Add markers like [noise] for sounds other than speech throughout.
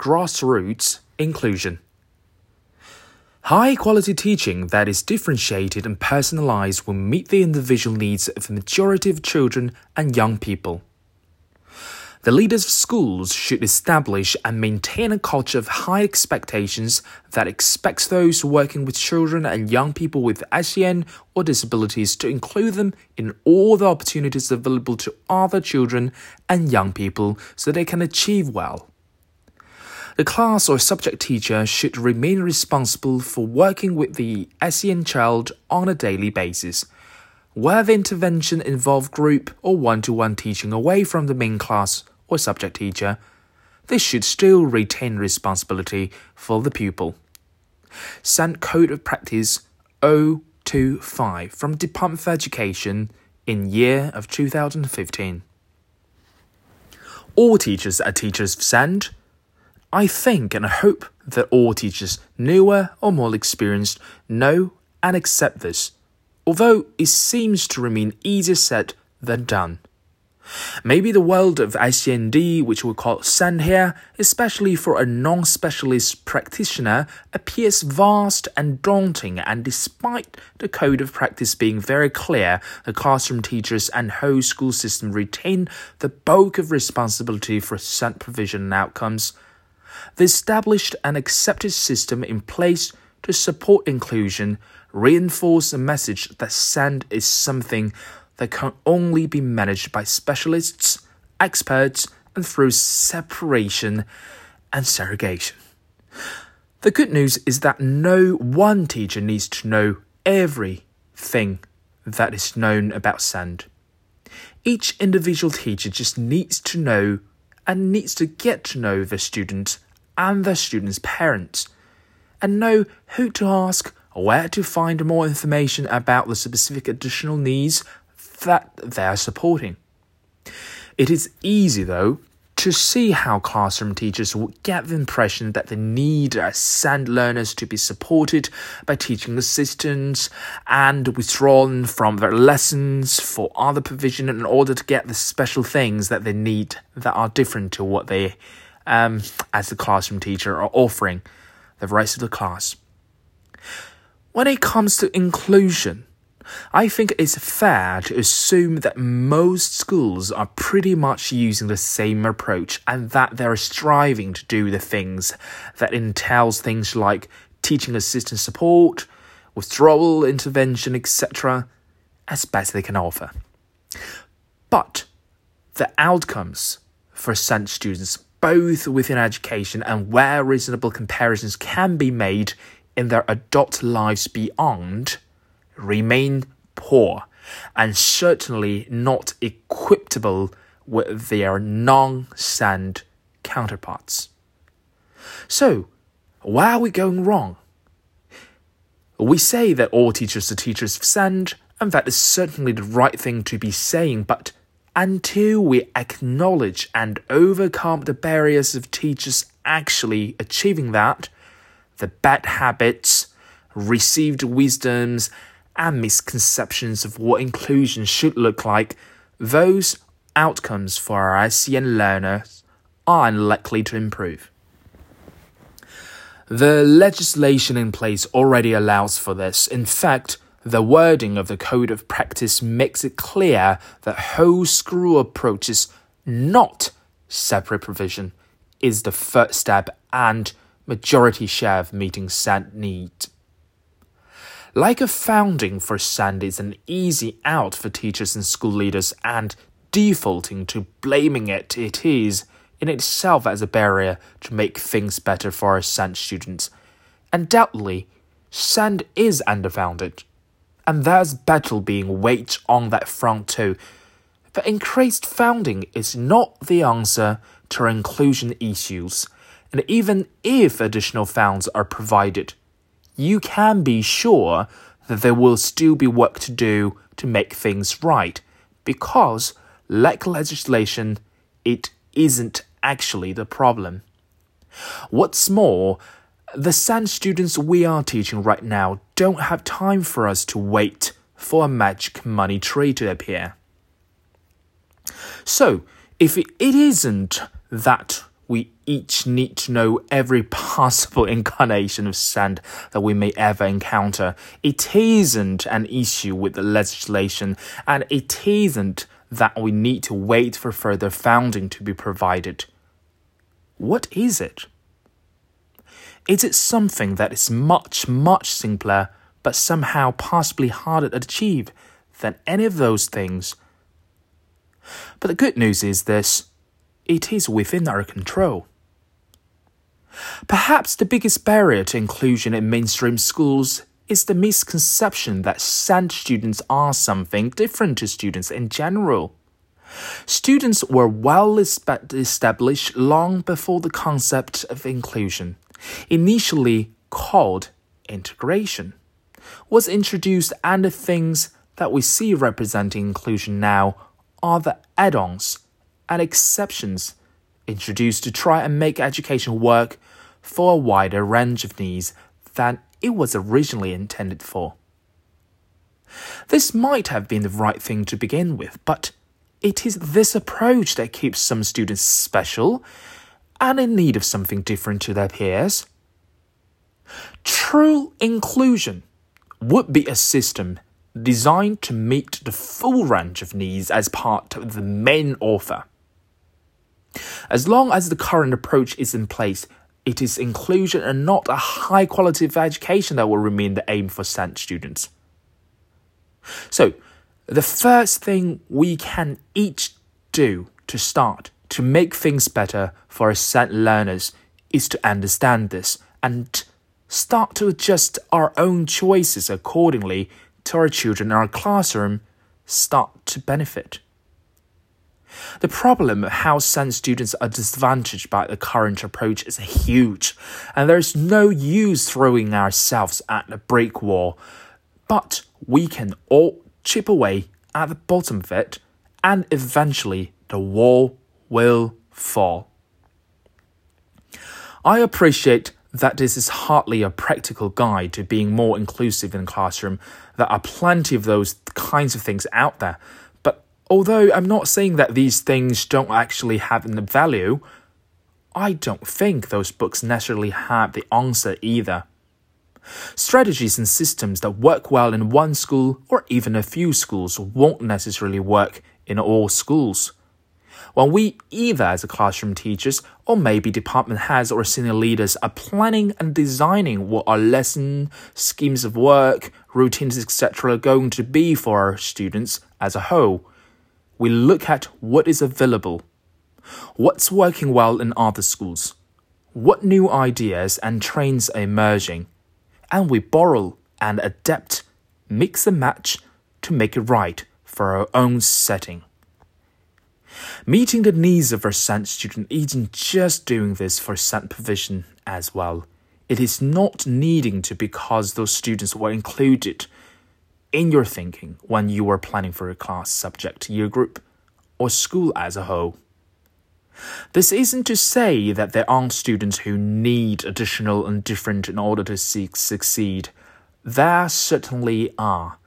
grassroots inclusion. High quality teaching that is differentiated and personalized will meet the individual needs of the majority of children and young people. The leaders of schools should establish and maintain a culture of high expectations that expects those working with children and young people with SEN or disabilities to include them in all the opportunities available to other children and young people so they can achieve well. The class or subject teacher should remain responsible for working with the SEN child on a daily basis where the intervention involve group or one-to-one teaching away from the main class or subject teacher, they should still retain responsibility for the pupil. SEND Code of Practice 025 from Department of Education in year of 2015. All teachers are teachers of SEND. I think and hope that all teachers, newer or more experienced, know and accept this, although it seems to remain easier said than done. Maybe the world of ICND, which we call SEND here, especially for a non specialist practitioner, appears vast and daunting, and despite the code of practice being very clear, the classroom teachers and whole school system retain the bulk of responsibility for SEND provision and outcomes. The established an accepted system in place to support inclusion reinforce the message that SEND is something that can only be managed by specialists, experts, and through separation and segregation. The good news is that no one teacher needs to know everything that is known about SEND. Each individual teacher just needs to know and needs to get to know the student and the student's parents and know who to ask, where to find more information about the specific additional needs that they are supporting. It is easy, though, to see how classroom teachers would get the impression that they need SEND learners to be supported by teaching assistants and withdrawn from their lessons for other provision in order to get the special things that they need that are different to what they, um, as the classroom teacher, are offering the rest of the class. When it comes to inclusion, I think it's fair to assume that most schools are pretty much using the same approach and that they're striving to do the things that entails things like teaching assistant support, withdrawal intervention, etc., as best they can offer. But the outcomes for such students, both within education and where reasonable comparisons can be made in their adult lives beyond, remain poor and certainly not equitable with their non SEND counterparts. So, where are we going wrong? We say that all teachers are teachers of SEND, and that is certainly the right thing to be saying, but until we acknowledge and overcome the barriers of teachers actually achieving that, the bad habits, received wisdoms, and misconceptions of what inclusion should look like, those outcomes for our SEN learners are unlikely to improve. The legislation in place already allows for this. In fact, the wording of the Code of Practice makes it clear that whole school approaches, not separate provision, is the first step and majority share of meeting SEND needs. Like a founding for SEND is an easy out for teachers and school leaders, and defaulting to blaming it, it is in itself as a barrier to make things better for our SEND students. Undoubtedly, SEND is underfounded, and there's battle being waged on that front too. But increased funding is not the answer to our inclusion issues, and even if additional funds are provided, you can be sure that there will still be work to do to make things right, because, like legislation, it isn't actually the problem. What's more, the SEND students we are teaching right now don't have time for us to wait for a magic money tree to appear. So, if it isn't that each need to know every [laughs] possible incarnation of SEND that we may ever encounter. It isn't an issue with the legislation, and it isn't that we need to wait for further funding to be provided. What is it? Is it something that is much, much simpler, but somehow possibly harder to achieve than any of those things? But the good news is this it is within our control. Perhaps the biggest barrier to inclusion in mainstream schools is the misconception that SEND students are something different to students in general. Students were well established long before the concept of inclusion, initially called integration, was introduced, and the things that we see representing inclusion now are the add ons and exceptions introduced to try and make education work for a wider range of needs than it was originally intended for. This might have been the right thing to begin with, but it is this approach that keeps some students special and in need of something different to their peers. True inclusion would be a system designed to meet the full range of needs as part of the main offer. As long as the current approach is in place, it is inclusion and not a high quality of education that will remain the aim for SEND students. So, the first thing we can each do to start to make things better for our SEND learners is to understand this and start to adjust our own choices accordingly to our children in our classroom start to benefit. The problem of how SEND students are disadvantaged by the current approach is huge, and there is no use throwing ourselves at a brick wall. But we can all chip away at the bottom of it, and eventually the wall will fall. I appreciate that this is hardly a practical guide to being more inclusive in the classroom. There are plenty of those kinds of things out there. Although I'm not saying that these things don't actually have any value, I don't think those books necessarily have the answer either. Strategies and systems that work well in one school or even a few schools won't necessarily work in all schools. When we, either as classroom teachers or maybe department heads or senior leaders, are planning and designing what our lesson, schemes of work, routines, etc., are going to be for our students as a whole, we look at what is available, what's working well in other schools, what new ideas and trends are emerging, and we borrow and adapt, mix and match to make it right for our own setting. Meeting the needs of our SEND student isn't just doing this for SEND provision as well. It is not needing to because those students were included in your thinking when you were planning for a class, subject, year group, or school as a whole. This isn't to say that there aren't students who need additional and different in order to seek, succeed. There certainly are.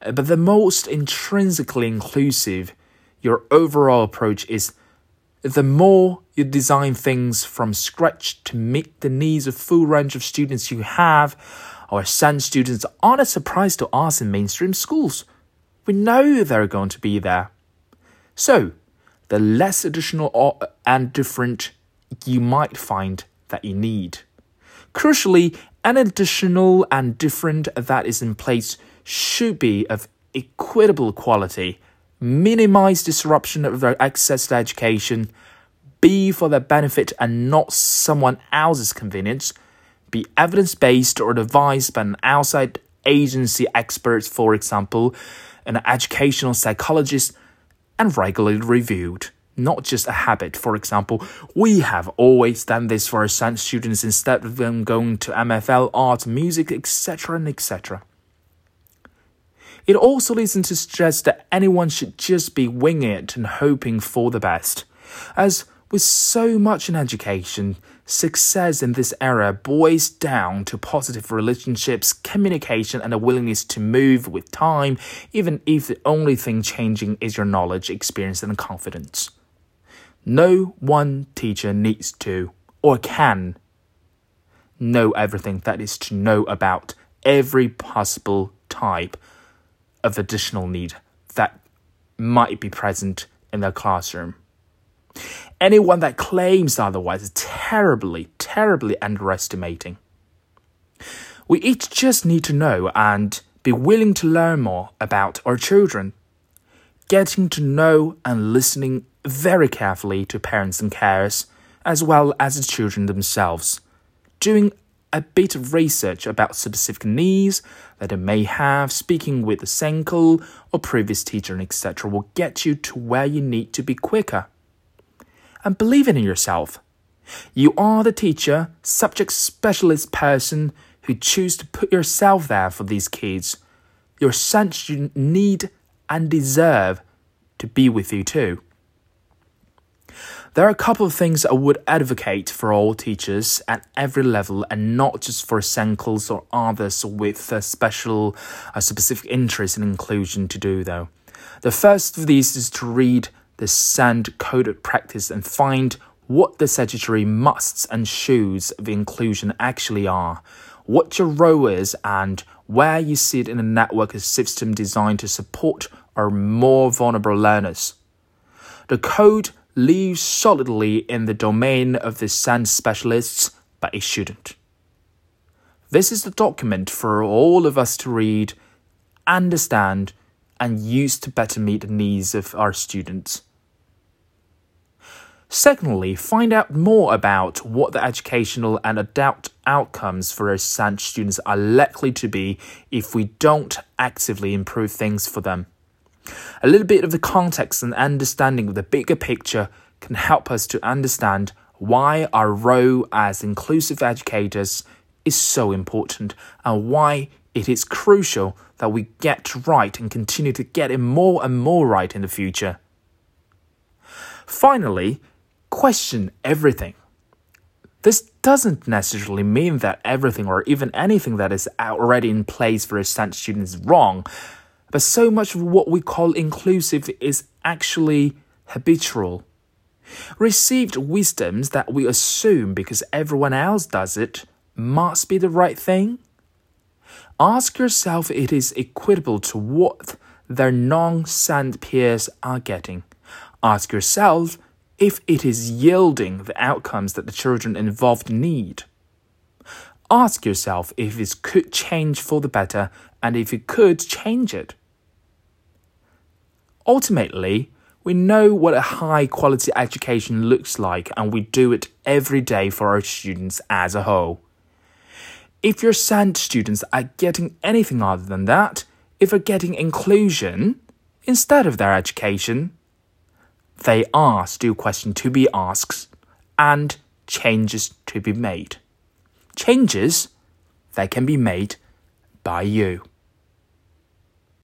But the most intrinsically inclusive your overall approach is the more you design things from scratch to meet the needs of full range of students you have, our SEND students aren't a surprise to us in mainstream schools. We know they're going to be there. So, the less additional and different you might find that you need. Crucially, an additional and different that is in place should be of equitable quality minimize disruption of their access to education, be for their benefit and not someone else's convenience, be evidence based or advised by an outside agency expert, for example, an educational psychologist, and regularly reviewed. Not just a habit. For example, we have always done this for our science students instead of them going to MFL, art, music, etc., and etc. It also leads to suggest that anyone should just be winging it and hoping for the best. As with so much in education, success in this era boils down to positive relationships, communication, and a willingness to move with time, even if the only thing changing is your knowledge, experience, and confidence. No one teacher needs to or can know everything that is to know about every possible type of additional need that might be present in their classroom. Anyone that claims otherwise is terribly, terribly underestimating. We each just need to know and be willing to learn more about our children. Getting to know and listening very carefully to parents and carers, as well as the children themselves. Doing a bit of research about specific needs that they may have, speaking with the SENCO or previous teacher, etc., will get you to where you need to be quicker. And believe in yourself. You are the teacher, subject specialist person who choose to put yourself there for these kids. Your sons need and deserve to be with you too. There are a couple of things I would advocate for all teachers at every level and not just for SENCOs or others with a special, a specific interest in inclusion to do though. The first of these is to read the SEND Code of Practice and find what the statutory musts and shoulds of inclusion actually are, what your role is, and where you sit in a network system designed to support our more vulnerable learners. The code lives solidly in the domain of the SEND specialists, but it shouldn't. This is the document for all of us to read, understand, and use to better meet the needs of our students. Secondly, find out more about what the educational and adult outcomes for our SEND students are likely to be if we don't actively improve things for them. A little bit of the context and understanding of the bigger picture can help us to understand why our role as inclusive educators is so important and why it is crucial that we get right and continue to get it more and more right in the future. Finally, question everything. This doesn't necessarily mean that everything or even anything that is already in place for a student is wrong, but so much of what we call inclusive is actually habitual. Received wisdoms that we assume because everyone else does it must be the right thing. Ask yourself if it is equitable to what their non SEND peers are getting. Ask yourself if it is yielding the outcomes that the children involved need. Ask yourself if it could change for the better and if you could change it. Ultimately, we know what a high quality education looks like, and we do it every day for our students as a whole. If your SEND students are getting anything other than that, if they're getting inclusion instead of their education, they are still questions to be asked and changes to be made. Changes that can be made by you.